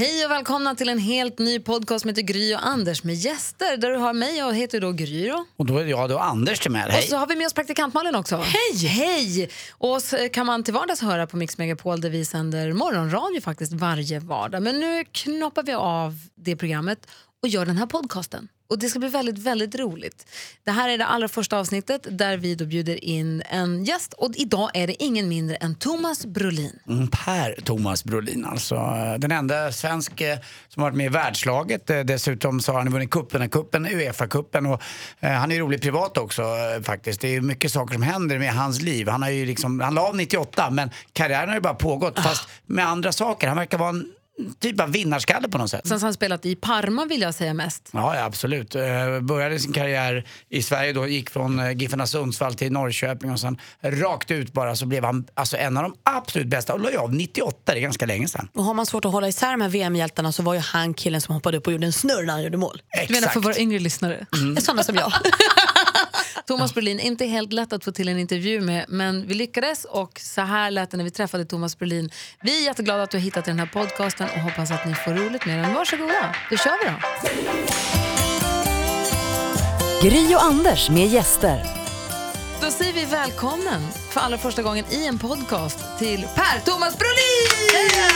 Hej och välkomna till en helt ny podcast som heter Gry och Anders med gäster. Där du har mig, jag heter då Gry då. Och då är jag då Anders Timell. Och Hej! så har vi med oss praktikant Malin också. Hej! Hej! Och oss kan man till vardags höra på Mix Megapol där vi sänder morgonradio faktiskt varje vardag. Men nu knoppar vi av det programmet och gör den här podcasten. Och det ska bli väldigt, väldigt roligt. Det här är det allra första avsnittet där vi då bjuder in en gäst och idag är det ingen mindre än Thomas Brolin. Mm, Per Thomas Brolin alltså. Den enda svensk eh, som har varit med i världslaget. Eh, Dessutom så har han vunnit cupen, cupen Uefa-cupen eh, han är ju rolig privat också eh, faktiskt. Det är mycket saker som händer med hans liv. Han har ju liksom, han la av 98 men karriären har ju bara pågått fast med andra saker. Han verkar vara en typ av vinnarskalle på något sätt. Sen har han spelat i Parma vill jag säga mest. Ja, ja absolut. Eh, började sin karriär i Sverige då, gick från eh, Giffarna Sundsvall till Norrköping och sen rakt ut bara så blev han alltså, en av de absolut bästa och la av 98, det är ganska länge sedan. Och har man svårt att hålla isär de här VM-hjältarna så var ju han killen som hoppade upp och gjorde en snurr när han gjorde mål. Du menar för våra yngre lyssnare? Sådana som jag. Thomas Brolin, inte helt lätt att få till en intervju med, men vi lyckades och så här lät det när vi träffade Thomas Brolin. Vi är jätteglada att du har hittat den här podcasten och hoppas att ni får roligt med den. Varsågoda, då kör vi då. Gry och Anders med gäster. Då säger vi välkommen för allra första gången i en podcast till Per Thomas Brolin!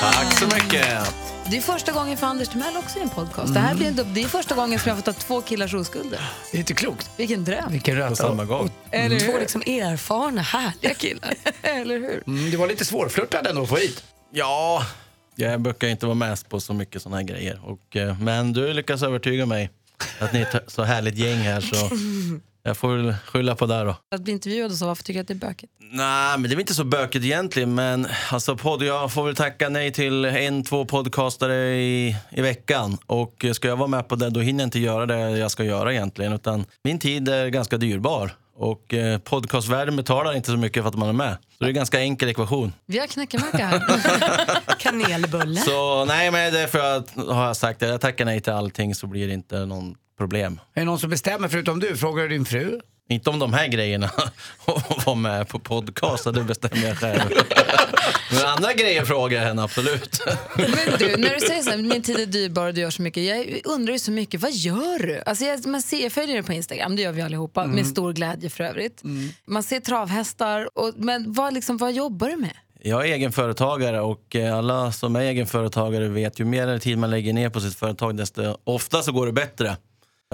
Tack så mycket. Det är första gången för Anders Timell också i en podcast. Det, här blir en, det är första gången som jag får ta två killars oskulder. Det är inte klokt. Vilken dröm. Vilken På samma gång. Eller Två liksom erfarna, härliga killar. Eller hur? Mm, det var lite svårflörtad ändå att få hit. Ja, jag brukar inte vara med på så mycket såna här grejer. Och, eh, men du lyckas övertyga mig att ni är ett så härligt gäng här så jag får väl skylla på det då. Att bli intervjuad och så, varför tycker du att det är bökigt? Nej, men det är väl inte så bökigt egentligen. Men alltså, podd, jag får väl tacka nej till en, två podcastare i, i veckan. Och ska jag vara med på det, då hinner jag inte göra det jag ska göra egentligen. Utan min tid är ganska dyrbar. Och eh, podcastvärlden betalar inte så mycket för att man är med. Så det är en ganska enkel ekvation. Vi har knäckemacka här. Kanelbulle. Så nej, men därför att, har jag sagt att jag tackar nej till allting så blir det inte någon problem. Är det någon som bestämmer förutom du? Frågar du din fru? Inte om de här grejerna, att vara med på podcast, det bestämmer jag själv. Men andra grejer frågar jag henne absolut. Men du, när du säger så här, min tid är dyrbar och du gör så mycket. Jag undrar ju så mycket, vad gör du? Alltså jag, man ser, jag följer dig på Instagram, det gör vi allihopa, med stor glädje för övrigt. Man ser travhästar, och, men vad, liksom, vad jobbar du med? Jag är egenföretagare och eh, alla som är egenföretagare vet ju mer tid man lägger ner på sitt företag desto ofta så går det bättre.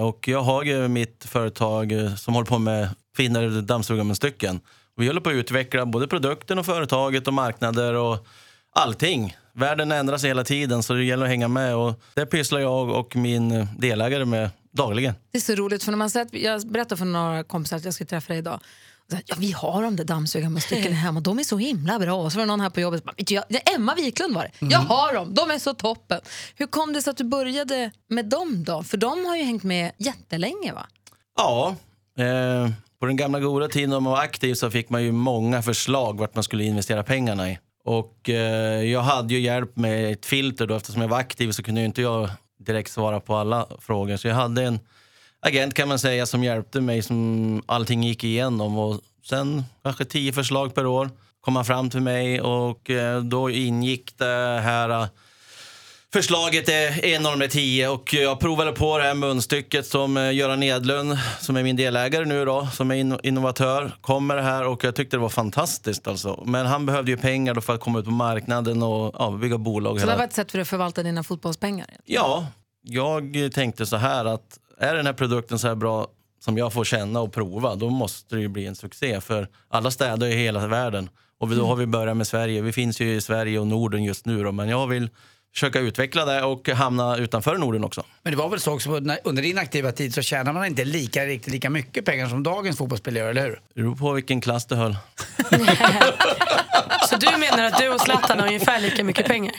Och jag har ju mitt företag eh, som håller på med finare dammsugarmunstycken. Vi håller på att utveckla både produkten och företaget och marknader och allting. Världen ändras hela tiden så det gäller att hänga med och det pysslar jag och min delägare med dagligen. Det är så roligt, för när man sett, jag berättade för några kompisar att jag skulle träffa dig idag. Ja, vi har de där dammsugarmunstyckena hemma, de är så himla bra. Och så var det någon här på jobbet som bara, "Vet du, jag, det är Emma Wiklund var det. Jag har dem, de är så toppen. Hur kom det sig att du började med dem då? För de har ju hängt med jättelänge va? Ja, eh, på den gamla goda tiden när man var aktiv så fick man ju många förslag vart man skulle investera pengarna i. Och eh, jag hade ju hjälp med ett filter då eftersom jag var aktiv så kunde ju inte jag direkt svara på alla frågor. Så jag hade en agent kan man säga som hjälpte mig som allting gick igenom och sen kanske tio förslag per år kom han fram till mig och eh, då ingick det här eh, Förslaget är en av de där tio och jag provade på det här munstycket som eh, Göran Edlund, som är min delägare nu då, som är in- innovatör, kom med det här och jag tyckte det var fantastiskt alltså. Men han behövde ju pengar då för att komma ut på marknaden och ja, bygga bolag. Så det var ett sätt för dig att förvalta dina fotbollspengar? Ja, jag tänkte så här att är den här produkten så här bra som jag får känna och prova, då måste det ju bli en succé. För alla städar i hela världen. Och då har vi börjat med Sverige. Vi finns ju i Sverige och Norden just nu då, men jag vill försöka utveckla det och hamna utanför Norden också. Men det var väl så också, under din aktiva tid så tjänar man inte lika, riktigt lika mycket pengar som dagens fotbollsspelare eller hur? Det beror på vilken klass du höll. Så du menar att du och Zlatan har ungefär lika mycket pengar?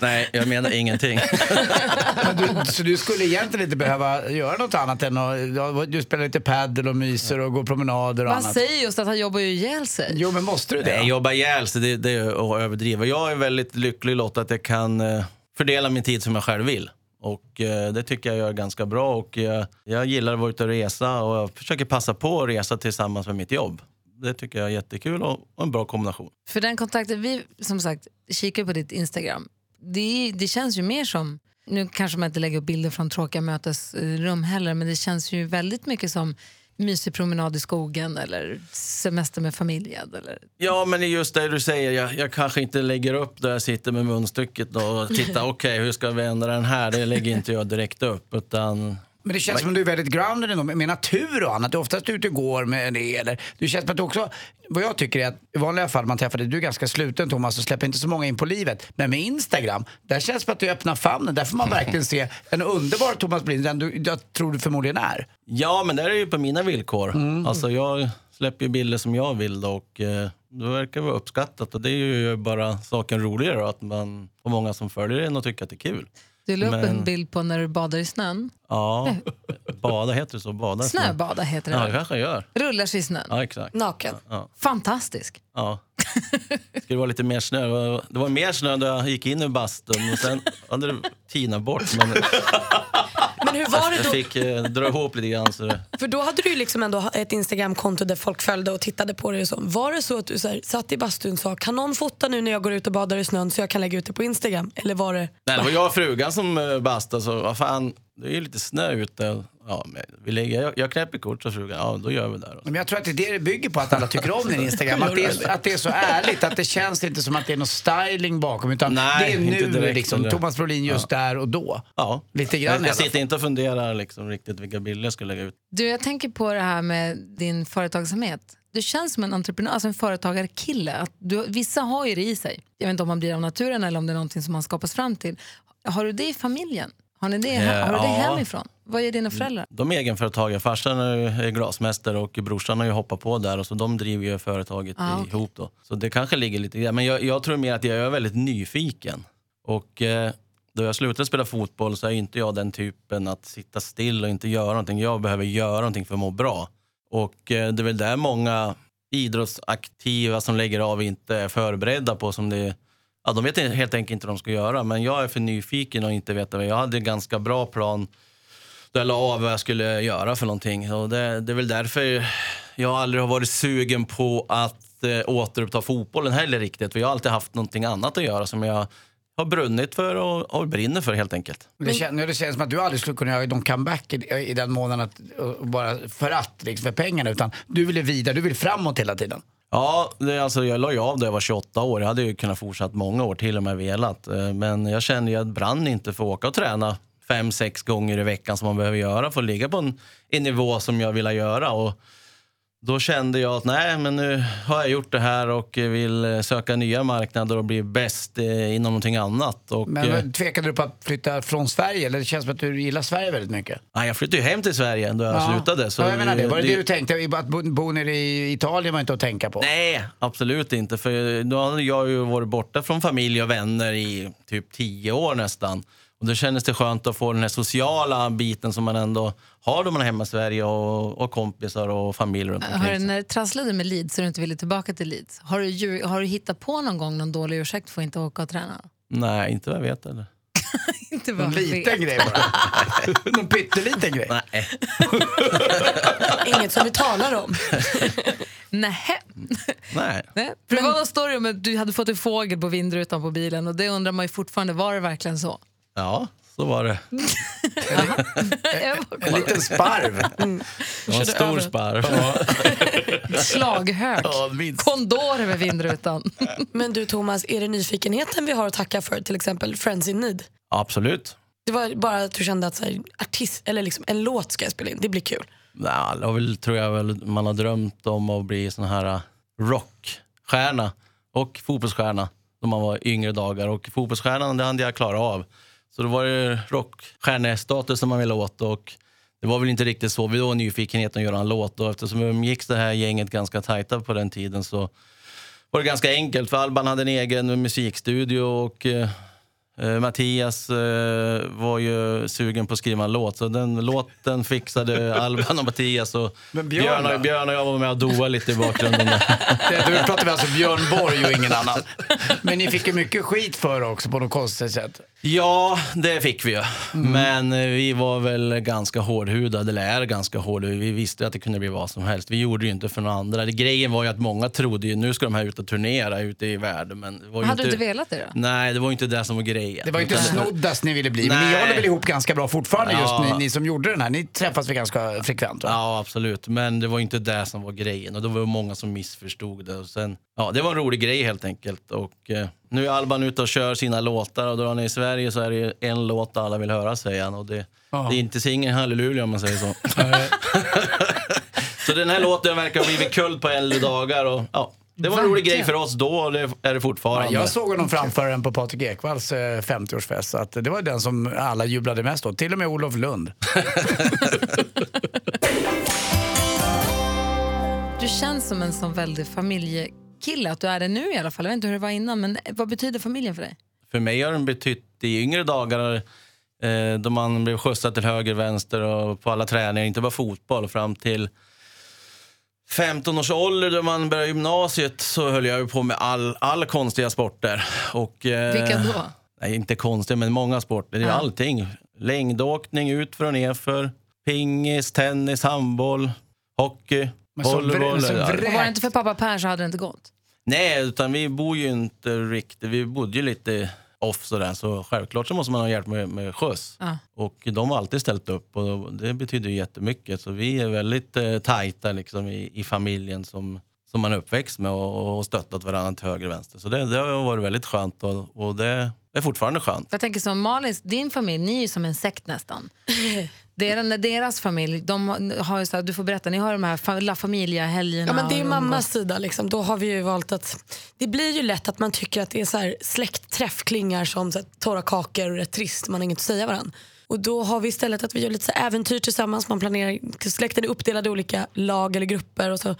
Nej, jag menar ingenting. Men du, så du skulle egentligen inte behöva göra något annat än att du spelar lite padel och myser och går promenader och Man annat? säger just att han jobbar ju ihjäl sig. Jo, men måste du det? Nej, jobba ihjäl sig, det, det är att överdriva. Jag är väldigt lycklig Lotta att jag kan eh, fördela min tid som jag själv vill. Och eh, det tycker jag gör ganska bra och eh, jag gillar att vara ute och resa och jag försöker passa på att resa tillsammans med mitt jobb. Det tycker jag är jättekul och, och en bra kombination. För den kontakten, vi som sagt kikar på ditt Instagram. det, det känns ju mer som, nu kanske man inte lägger upp bilder från tråkiga mötesrum heller, men det känns ju väldigt mycket som mysig promenad i skogen eller semester med familjen. Eller... Ja, men just det du säger. Jag, jag kanske inte lägger upp där jag sitter med munstycket och tittar, okej, hur ska vi ändra den här? Det lägger inte jag direkt upp, utan Men det känns som att du är väldigt grounded ändå, med natur och annat. Du är oftast ute och går med det. Eller, det känns som att du också, vad jag tycker är att i vanliga fall man träffar dig, du är ganska sluten Thomas och släpper inte så många in på livet. Men med Instagram, där känns det som att du öppnar famnen. Där får man verkligen se en underbar Thomas Brolin, den du, jag tror du förmodligen är. Ja, men det är ju på mina villkor. Alltså, jag släpper ju bilder som jag vill och eh, det verkar vara uppskattat. Och det är ju bara saken roligare då, att man får många som följer en och tycker att det är kul. Du la upp Men- en bild på när du badar i snön. Ja, bada heter det så? Bada? Snöbada heter det. Ja, det kanske jag gör. Rullar sig i snön. Ja, exakt. Naken. Fantastisk. Ja. Det skulle vara lite mer snö. Det var- Det var mer snö när jag gick in i bastun och sen hade det tinat bort. Men Men hur var det jag då? fick eh, dra ihop lite grann. Så det, För då hade du ju liksom ändå ett Instagramkonto där folk följde och tittade på dig. Och så. Var det så att du så här, satt i bastun och sa kan någon fota nu när jag går ut och badar i snön så jag kan lägga ut det på Instagram? Eller var det... nej, det var jag och frugan som eh, bastade, så vad fan, det är ju lite snö ute. Ja, men vi lägger, jag, jag knäpper kort och frugan, ja då gör vi det. Men jag tror att det är det det bygger på, att alla tycker om din Instagram. Att det, är, att det är så ärligt, att det känns inte som att det är någon styling bakom. Utan Nej, det är nu direkt, liksom, eller? Thomas Brolin just där och då. Ja. Lite grann jag, jag sitter inte och funderar liksom, riktigt vilka bilder jag ska lägga ut. Du, jag tänker på det här med din företagsamhet. Du känns som en entreprenör, alltså en företagarkille. Att du, vissa har ju det i sig. Jag vet inte om man blir av naturen eller om det är någonting som man skapas fram till. Har du det i familjen? Har, ni det, Eh, har du det ja. hemifrån? Vad är dina föräldrar? De är egenföretagare. Farsan är glasmästare och brorsan har ju hoppat på där och så de driver ju företaget Ah, okej. ihop då. Så det kanske ligger lite. Men jag, jag tror mer att jag är väldigt nyfiken. Och eh, då jag slutade spela fotboll så är inte jag den typen att sitta still och inte göra någonting. Jag behöver göra någonting för att må bra. Och eh, det är väl där många idrottsaktiva som lägger av inte är förberedda på som det Ja, de vet helt enkelt inte vad de ska göra, men jag är för nyfiken och inte vet vad. Jag hade en ganska bra plan då jag la av vad jag skulle göra för någonting. Och det, det är väl därför jag aldrig har varit sugen på att eh, återuppta fotbollen heller riktigt. För jag har alltid haft någonting annat att göra som jag har brunnit för och, och brinner för helt enkelt. Det, känns, det känns som att du aldrig skulle kunna göra någon comeback i, i den månaden att, bara för att, liksom, för pengarna. Utan du vill vidare, du vill framåt hela tiden. Ja, det, alltså, jag la ju av då jag var 28 år. Jag hade ju kunnat fortsätta många år till om jag velat. Eh, men jag kände ju att brann inte för att åka och träna fem, sex gånger i veckan som man behöver göra för att ligga på en, en nivå som jag vill göra. Och då kände jag att nej, men nu har jag gjort det här och vill eh, söka nya marknader och bli bäst eh, inom någonting annat. Och, Men eh, tvekade du på att flytta från Sverige? Eller det känns som att du gillar Sverige väldigt mycket. nej, jag flyttade ju hem till Sverige då jag slutade. Så ja, jag menar det. Var det det, det- du tänkte? Att bo, bo nere i Italien var inte att tänka på? Nej, absolut inte. För då hade jag ju varit borta från familj och vänner i typ tio år nästan. Och då kändes det skönt att få den här sociala biten som man ändå har då man är hemma i Sverige och, och kompisar och familj runt Hör, omkring. sig. när det trasslade med Leeds så du inte ville tillbaka till Leeds, har du, har du hittat på någon gång någon dålig ursäkt för att inte åka och träna? Nej, inte vad jag vet. Eller? inte En vad jag liten vet. grej bara. Någon pytteliten grej. Nej. Inget som vi talar om. Nähä. Nej. Nej. För det var någon story om att du hade fått en fågel på vindrutan på bilen och det undrar man ju fortfarande, var det verkligen så? Ja, så var det. En liten sparv. Det var en stor sparv. Slaghök. Kondor över vindrutan. Men du Thomas, är det nyfikenheten vi har att tacka för? Till exempel Friends in Need. Absolut. Det var bara att du kände att så här, artist, eller liksom, en låt ska jag spela in, det blir kul. Nej, alla har väl, tror jag väl, man har drömt om att bli sån här uh, rockstjärna och fotbollsstjärna när man var yngre dagar. Och fotbollsstjärnan det hade jag klarat av. Så då var det rockstjärnestatus som man ville åt. Och det var väl inte riktigt så. Vi var nyfikenheten att göra en låt. Och eftersom vi umgicks det här gänget ganska tajta på den tiden så var det ganska enkelt. För Alban hade en egen musikstudio och eh, Mattias eh, var ju sugen på att skriva en låt, så den låten fixade Alban och Mattias. Och Men Björn Björn, och, Björn och jag var med och doa lite i bakgrunden. Då pratar vi alltså Björn Borg och ingen annan. Men ni fick ju mycket skit för det också på något konstigt sätt. Ja, det fick vi ju. Mm. Men eh, vi var väl ganska hårdhudade, eller är ganska hårdhudade. Vi visste att det kunde bli vad som helst. Vi gjorde ju inte för några andra. Grejen var ju att många trodde ju nu ska de här ut och turnera ute i världen. Men det var ju Hade du inte, inte velat det då? Nej, det var ju inte det som var grejen. Det var ju inte snoddast ni ville bli, men ni Nej. håller väl ihop ganska bra fortfarande just Ja. ni, ni som gjorde den här. Ni träffas väl ganska frekvent? Va? Ja, absolut. Men det var ju inte det som var grejen. Och det var många som missförstod det. Och sen, ja, det var en rolig grej helt enkelt. Och, eh, nu är Alban ute och kör sina låtar och då han är i Sverige så är det en låt alla vill höra, säger han. Och det, Ja. det är inte singen halleluja om man säger så. så den här låten verkar ha blivit kult på äldre dagar. Och, ja, det var en rolig grej för oss då och det är det fortfarande. Ja, jag såg honom framföra den på Patrik Ekwalls eh, 50-årsfest. Så att det var den som alla jublade mest åt. Till och med Olof Lund. Du känns som en sån väldig familjekille, att du är det nu i alla fall. Jag vet inte hur det var innan, men vad betyder familjen för dig? För mig har den betytt i yngre dagar eh, då man blev skjutsad till höger, vänster och på alla träningar, inte bara fotboll, fram till 15 års ålder då man började gymnasiet så höll jag på med all, alla konstiga sporter. Och, eh, Vilka då? Nej, inte konstiga, men många sporter. Det är Ja. allting. Längdåkning, utför och nerför, pingis, tennis, handboll, hockey, Men så volleyboll. vrä- så Ja. Och var det inte för pappa Per så hade det inte gått. Nej, utan vi bor ju inte riktigt. Vi bodde ju lite off sådär, så självklart så måste man ha hjälp med, med skjuts. Ja. Och de har alltid ställt upp och det betyder ju jättemycket. Så vi är väldigt eh, tajta liksom, i, i familjen som, som man är uppväxt med och, och stöttat varandra till höger och vänster. Så det, det har varit väldigt skönt och, och det är fortfarande skönt. Jag tänker som Malins, din familj, ni är ju som en sekt nästan. Deras, deras familj, de har så här, du får berätta, ni har de här La Familia-helgerna. Ja, men det är mammas sida. Liksom. Då har vi ju valt att... Det blir ju lätt att man tycker att det är så här släktträff klingar som så här, torra kakor och rätt trist. Man har inget att säga varandra. Och då har vi istället att vi gör lite så äventyr tillsammans. Man planerar, släkten är uppdelad i olika lag eller grupper. Och så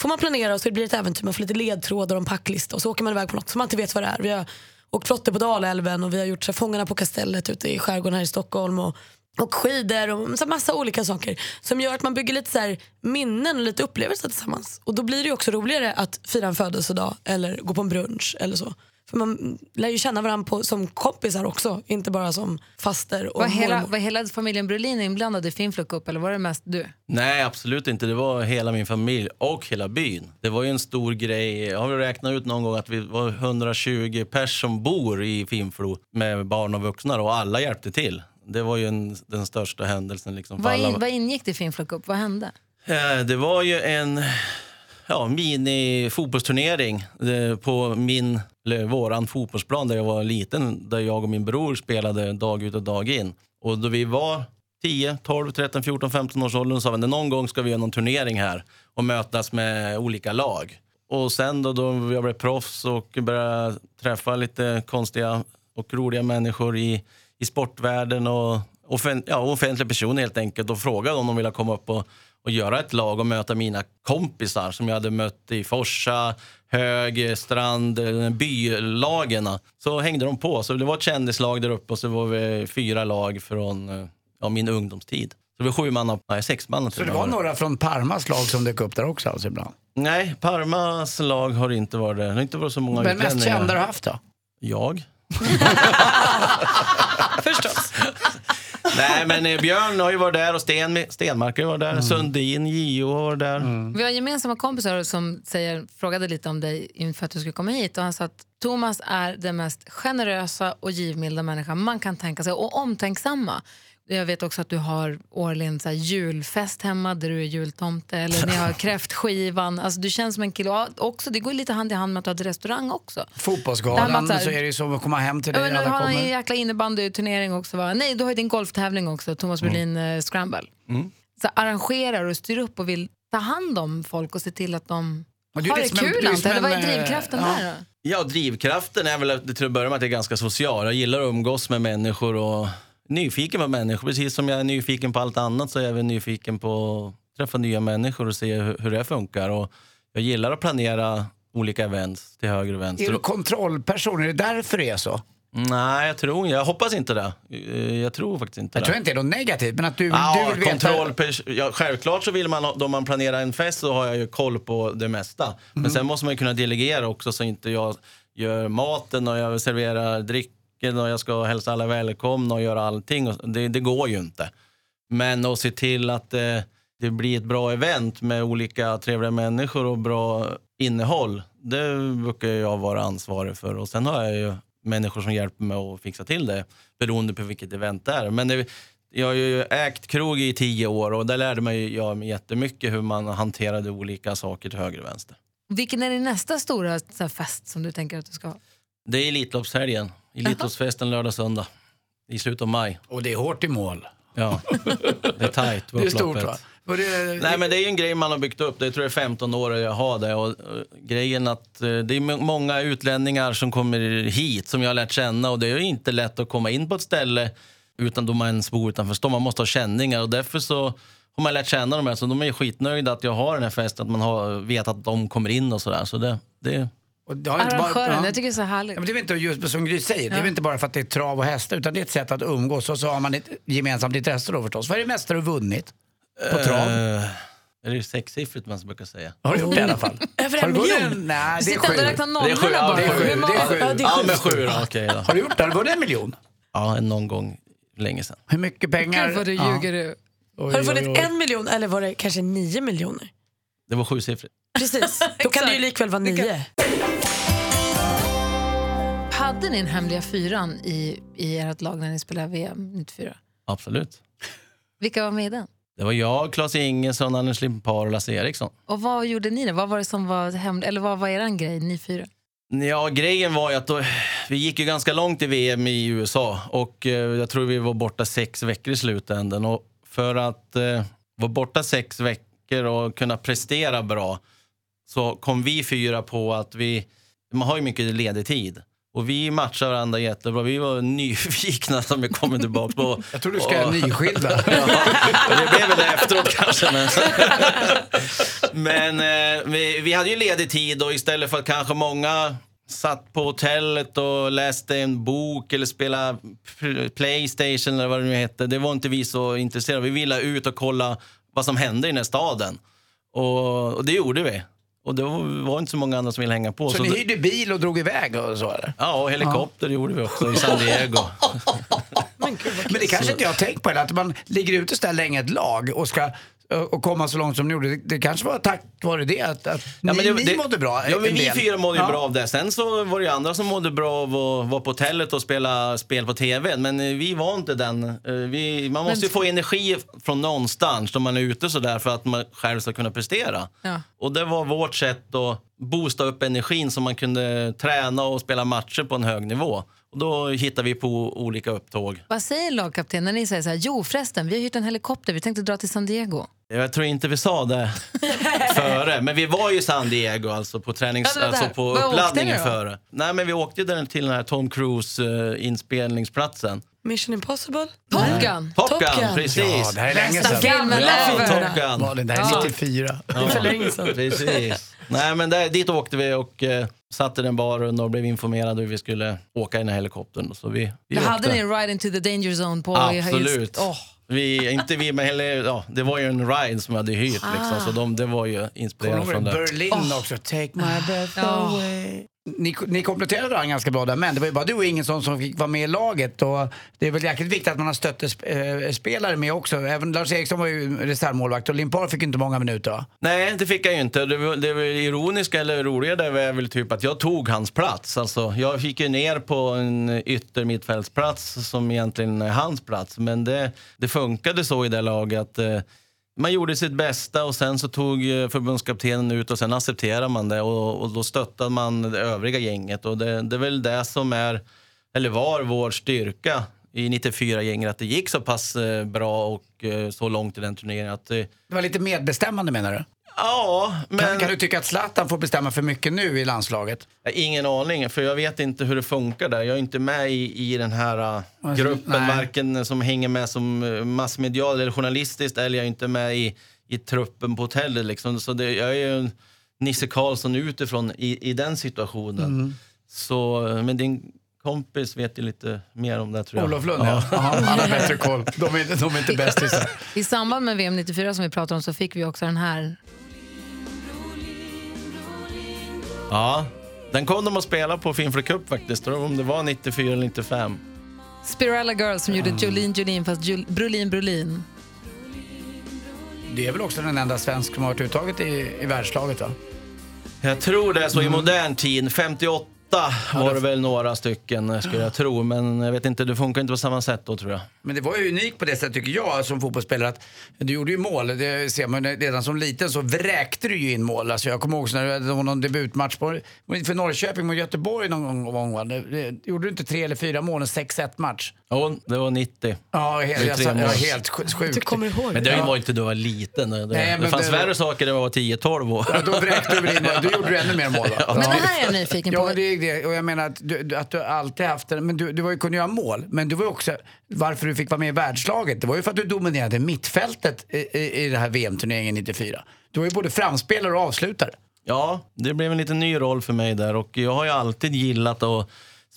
får man planera och så det blir ett äventyr. Man får lite ledtrådar och en packlista och så åker man iväg på något som man inte vet vad det är. Vi har åkt flotte på Dalälven och vi har gjort så Fångarna på Kastellet ute i skärgården här i Stockholm. Och och skidor och så massa olika saker som gör att man bygger lite så här minnen och lite upplevelser tillsammans. Och då blir det också roligare att fira en födelsedag eller gå på en brunch eller så. För man lär ju känna varandra på, som kompisar också, inte bara som faster och Var hela, mormor. var hela familjen Brolin inblandad i Finnflug Cup eller var det mest du? Nej, absolut inte. Det var hela min familj och hela byn. Det var ju en stor grej. Jag har väl räknat ut någon gång att vi var 120 pers som bor i Finflo med barn och vuxna och alla hjälpte till. Det var ju en, den största händelsen. Liksom, för Vad, alla. in, vad ingick det i Finnflug Cup? Vad hände? Eh, Det var ju en ja, mini-fotbollsturnering eh, på min, eller våran fotbollsplan där jag var liten. Där jag och min bror spelade dag ut och dag in. Och då vi var 10, 12, 13, 14, 15 års åldern sa vi att någon gång ska vi göra någon turnering här och mötas med olika lag. Och sen då, då jag blev proffs och började träffa lite konstiga och roliga människor i, i sportvärlden och offen, ja, offentliga personer helt enkelt och frågade om de ville komma upp och, och göra ett lag och möta mina kompisar som jag hade mött i Forsa, Hög, Strand, bylagen. Så hängde de på. Så det var ett kändislag där uppe och så var vi fyra lag från ja, min ungdomstid. Så det var sju man, nej sex man. Så det var några från Parmas lag som dök upp där också alltså ibland? Nej, Parmas lag har inte varit. Det har inte varit så många Men mest utlänningar. kända du haft då? Jag. Förstås. Nej, men eh, Björn har ju varit där och Sten, Stenmark har varit där. Sundin, Gio har varit där. Vi har gemensamma kompisar som säger, frågade lite om dig inför att du skulle komma hit och han sa att Thomas är den mest generösa och givmilda människan man kan tänka sig och omtänksamma. Jag vet också att du har årligen så här julfest hemma där du är jultomte eller ni har kräftskivan. Alltså du känns som en kille. Och också, det går lite hand i hand med att du har ett restaurang också. Fotbollsgalan så här- så är det ju som att komma hem till dig men alla har en kommer. jäkla innebandyturnering också va? Nej, du har ju din golftävling också, Thomas Brolin eh, Scramble. Så arrangerar och styr upp och vill ta hand om folk och se till att de har det det en- kul är antar Vad är en, eh, drivkraften ja. där då? Ja, drivkraften är väl att- till att börja med att jag är ganska social. Jag gillar att umgås med människor och nyfiken på människor. Precis som jag är nyfiken på allt annat så är jag även nyfiken på att träffa nya människor och se hur, hur det funkar. Och jag gillar att planera olika events till höger och Är vänster. du kontrollperson? Är det därför det är så? Nej, jag tror Jag hoppas inte det. Eh, Jag tror faktiskt inte Jag det. tror inte det är något negativt, men att du, Ja, du vill veta... kontroll, ja, självklart så vill man, då man planerar en fest så har jag ju koll på det mesta. Men sen måste man kunna delegera också så inte jag gör maten och jag serverar drycken nacken och jag ska hälsa alla välkomna och göra allting. Och det, det går ju inte. Men att se till att det, det blir ett bra event med olika trevliga människor och bra innehåll. Det brukar jag vara ansvarig för. Och sen har jag ju människor som hjälper mig att fixa till det beroende på vilket event det är. Men det, jag har ju ägt krog i tio år och där lärde mig jag mig jättemycket hur man hanterade olika saker till höger och vänster. Vilken är din nästa stora fest som du tänker att du ska ha? Det är Elitloppshelgen. Elitloppsfesten lördag söndag. I slutet av maj. Och det är hårt i mål. Ja, det är tajt på Det är stort upploppet. va? Det, Nej men det är ju en grej man har byggt upp. Det tror jag är 15 år jag har det. Och, eh, grejen att eh, det är må- många utlänningar som kommer hit som jag har lärt känna och det är ju inte lätt att komma in på ett ställe utan då man ens bor utanför stan. Man måste ha känningar och därför så har man lärt känna dem här. Så de är ju skitnöjda att jag har den här festen, att man har, vet att de kommer in och sådär. Så det, det, och det har inte bara- Arrangören, ja. jag tycker det är så härligt. Ja, men det är inte just som Gry säger, det är inte bara för att det är trav och hästar utan det är ett sätt att umgås och så har man ett gemensamt intresse då förstås. Vad är det mesta du vunnit på trav? Eh, är det sexsiffrigt man brukar säga? Har du gjort det i alla fall? Över Har en du miljon? Nej, det är Sitter ändå och sju. räknar Det är sju, nollorna ja, bara. det är sju, det är sju. Ja, det är Ja sjukt. men sju då, okej då. Har du gjort det? Har du vunnit en miljon? Ja, någon gång länge sedan. Hur mycket pengar? Gud vad du Ja. ljuger du. Oj, Har du vunnit en miljon eller var det kanske nio miljoner? Det var sjusiffrigt. Precis, då kan det ju likväl vara nio. Hade ni en hemliga fyran i, i ert lag när ni spelade VM 94? Absolut. Vilka var med i den? Det var jag, Claes Ingesson, Anders Limpar och Lasse Eriksson. Och vad gjorde ni då? Vad var det som var hemligt? Eller vad var er grej, ni fyra? Ja, grejen var ju att då, vi gick ju ganska långt i VM i USA och eh, jag tror vi var borta sex veckor i slutändan. Och för att eh, vara borta sex veckor och kunna prestera bra så kom vi fyra på att vi, man har ju mycket ledig tid. Och vi matchar varandra jättebra. Vi var nyfikna som vi kommer tillbaka på. Jag tror du ska Och- nyskilda. Ja, det blev väl det efteråt kanske. Men, men eh, vi, vi hade ju ledig tid och istället för att kanske många satt på hotellet och läste en bok eller spelade pl- Playstation eller vad det nu hette. Det var inte vi så intresserade. Vi ville ut och kolla vad som hände i den här staden. Och, och det gjorde vi. Och det var, inte så många andra som ville hänga på. Så Så ni hyrde bil och drog iväg och så eller? Ja, och helikopter gjorde vi också i San Diego. Men det kanske inte jag har tänkt på heller, att man ligger ute så där länge ett lag och ska och komma så långt som ni gjorde. Det, det kanske var tack vare det att, att Ja, ni, men det- ni det- mådde bra. Ja, men en vi fyra mådde ju Ja. bra av det. Sen så var det ju andra som mådde bra av att vara på hotellet och spela spel på tv. Men eh, vi var inte den. Eh, Vi, man måste ju få energi från någonstans när man är ute så där för att man själv ska kunna prestera. Ja. Och det var vårt sätt att boosta upp energin så man kunde träna och spela matcher på en hög nivå. Och då hittade vi på olika upptåg. Vad säger lagkapten när ni säger så här, jo förresten, vi har hyrt en helikopter, vi tänkte dra till San Diego. Jag tror inte vi sa det före, men vi var ju i San Diego alltså på, tränings, Ja, alltså på Vad uppladdningen före. Nej men vi åkte ju där till den här Tom Cruise eh, inspelningsplatsen. Mission Impossible? Top Gun! Top Top Gun, Gun. precis. Ja, det här är länge sedan. filmen Ja! Top Gun. Malin, det här är 94. Det är för länge sedan. Precis. Nej men där, dit åkte vi och eh, satt i den baren och blev informerade hur vi skulle åka i den här helikoptern. Så vi, vi hade ni Ride into the danger zone på Absolut. Just, åh. Vi, inte vi, men heller, ja, det var ju en ride som hade hyrt. Liksom, så de, det var ju inspirerat du från det. Berlin också? Take my breath Ja. away. Ni, ni kompletterade varandra ganska bra där, men det var ju bara du och Ingesson som fick vara med i laget. Och det är väl jäkligt viktigt att man har stöttespelare eh, med också. Även Lars Eriksson var ju reservmålvakt och Limpar fick inte många minuter va? Nej, det fick han ju inte. Det, det var ironiska eller roliga det var väl typ att jag tog hans plats. Alltså, jag gick ju ner på en yttermittfältsplats som egentligen är hans plats. Men det, det funkade så i det laget att eh, man gjorde sitt bästa och sen så tog eh, förbundskaptenen ut och sen accepterade man det och, och då stöttade man det övriga gänget. Och det, det är väl det som är, eller var vår styrka i 94-gänget, att det gick så pass eh, bra och eh, så långt i den turneringen. Att, det... Det var lite medbestämmande menar du? Ja, men... Kan, kan du tycka att Zlatan får bestämma för mycket nu i landslaget? Ingen aning, för jag vet inte hur det funkar där. Jag är inte med i, i den här uh, Alltså, gruppen, nej. varken som hänger med som uh, massmedial eller journalistiskt, eller jag är inte med i, i truppen på hotellet. Liksom. Så det, jag är ju en Nisse Karlsson utifrån i, i den situationen. Mm. Så, uh, men din kompis vet ju lite mer om det tror jag. Olof Lund ja. ja. Han har bättre koll. De är, inte- de är inte bästisar. I samband med VM 94 som vi pratade om så fick vi också den här. Ja, Den kom de att spela på Finfree Cup faktiskt, om det var 94 eller 95. Spirella Girls som gjorde Jolene Jolene fast Jul Brolin Brolin. Det är väl också den enda svensk som har varit uttaget i, i världslaget va? Jag tror det är så i modern tid. 58 var det väl några stycken skulle jag tro. Men jag vet inte, det funkar inte på samma sätt då tror jag. Men det var ju unikt på det sättet tycker jag som fotbollsspelare att du gjorde ju mål. Det ser man redan som liten så vräkte du ju in mål. Alltså jag kommer ihåg när det var någon debutmatch på, för Norrköping mot Göteborg någon gång. Va? Det, det, gjorde du inte tre eller fyra mål, en 6-1 match? Jo, det var 90. Ja, helt, ja, mål. helt sj- sjukt. Du kommer ihåg Men det? det var inte då jag var liten. Det, Nej, det men fanns det- värre saker när jag var 10-12 år. Ja, då vräkte du in mål. Då gjorde du ännu mer mål va? Men det här är jag nyfiken på. Ja, det det. Och jag menar att du, att du alltid haft det. Men du, du var ju kunde göra mål. Men du var ju också, varför du fick vara med i världslaget, det var ju för att du dominerade mittfältet i, i, i den här VM-turneringen 94. Du var ju både framspelare och avslutare. Ja, det blev en lite ny roll för mig där och jag har ju alltid gillat att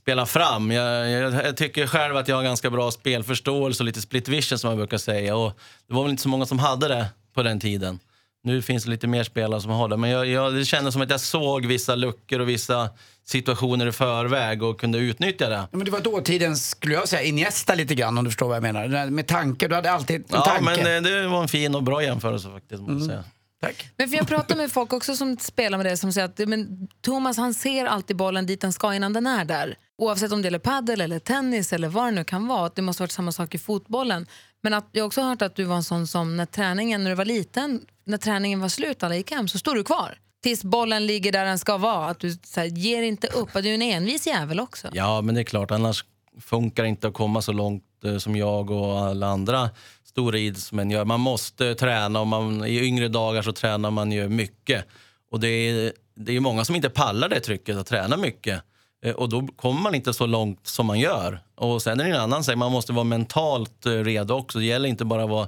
spela fram. Jag, jag, jag tycker själv att jag har ganska bra spelförståelse och lite split vision som man brukar säga. Och det var väl inte så många som hade det på den tiden. Nu finns det lite mer spelare som har det. Men jag, jag, det kändes som att jag såg vissa luckor och vissa situationer i förväg och kunde utnyttja det. Ja, Men det var dåtidens, skulle jag säga, Iniesta lite grann om du förstår vad jag menar. Med tanke, du hade alltid en Ja, tanke. men eh, det var en fin och bra jämförelse faktiskt. Måste jag säga. Tack. Men för jag pratar med folk också som spelar med det som säger att men, Thomas han ser alltid bollen dit den ska innan den är där. Oavsett om det gäller padel eller tennis eller vad det nu kan vara. Att det måste varit samma sak i fotbollen. Men att, jag har också hört att du var en sån som när träningen, när du var liten, när träningen var slut, alla gick hem, så stod du kvar. Tills bollen ligger där den ska vara. Att du så här, ger inte upp. Att du är en envis jävel också. Ja, men det är klart. Annars funkar det inte att komma så långt eh, som jag och alla andra stora idrottsmän gör. Man måste träna och man, i yngre dagar så tränar man ju mycket. Och det är, det är många som inte pallar det trycket att träna mycket. Eh, Och då kommer man inte så långt som man gör. Och sen är det en annan sak, man måste vara mentalt eh, redo också. Det gäller inte bara att vara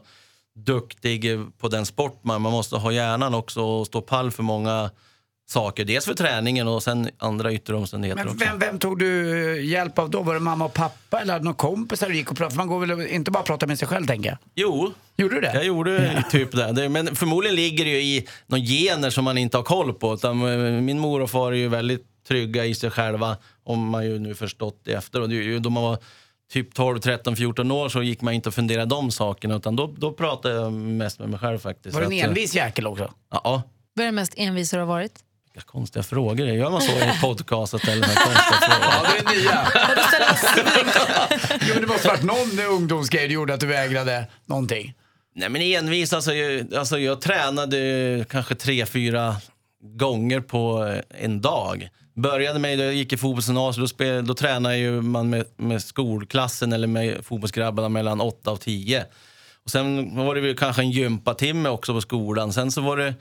duktig eh, på den sport man, man måste ha hjärnan också och stå pall för många saker. Dels för träningen och sen andra yttre omständigheter Men vem, vem tog du hjälp av då? Var det mamma och pappa eller hade någon kompis du gick och pratade? För man går väl inte bara och pratar med sig själv tänker jag. Jo, Gjorde du det? jag gjorde typ det. Men förmodligen ligger det ju i några gener som man inte har koll på. Utan min mor och far är ju väldigt trygga i sig själva, om man ju nu förstått det efter. Och det då man var typ 12, 13, 14 år så gick man inte och funderade de sakerna. Utan då, då pratade jag mest med mig själv faktiskt. Var du en eh, envis jäkel också? Ja, Vad är det mest envisa du har varit? vilka konstiga frågor. Gör man så i podcastet eller så här konstiga frågor? det är nya. jo, men det måste varit någon ungdomsgrej du gjorde att du vägrade någonting. Nej men envis, alltså, jag, alltså jag tränade kanske tre, fyra gånger på en dag. Började med, då jag gick i fotbollsgymnasiet, då, spel, då tränade ju man med, med skolklassen eller med fotbollsgrabbarna mellan 8 och 10. Och sen var det väl kanske en gympatimme också på skolan. Sen så var det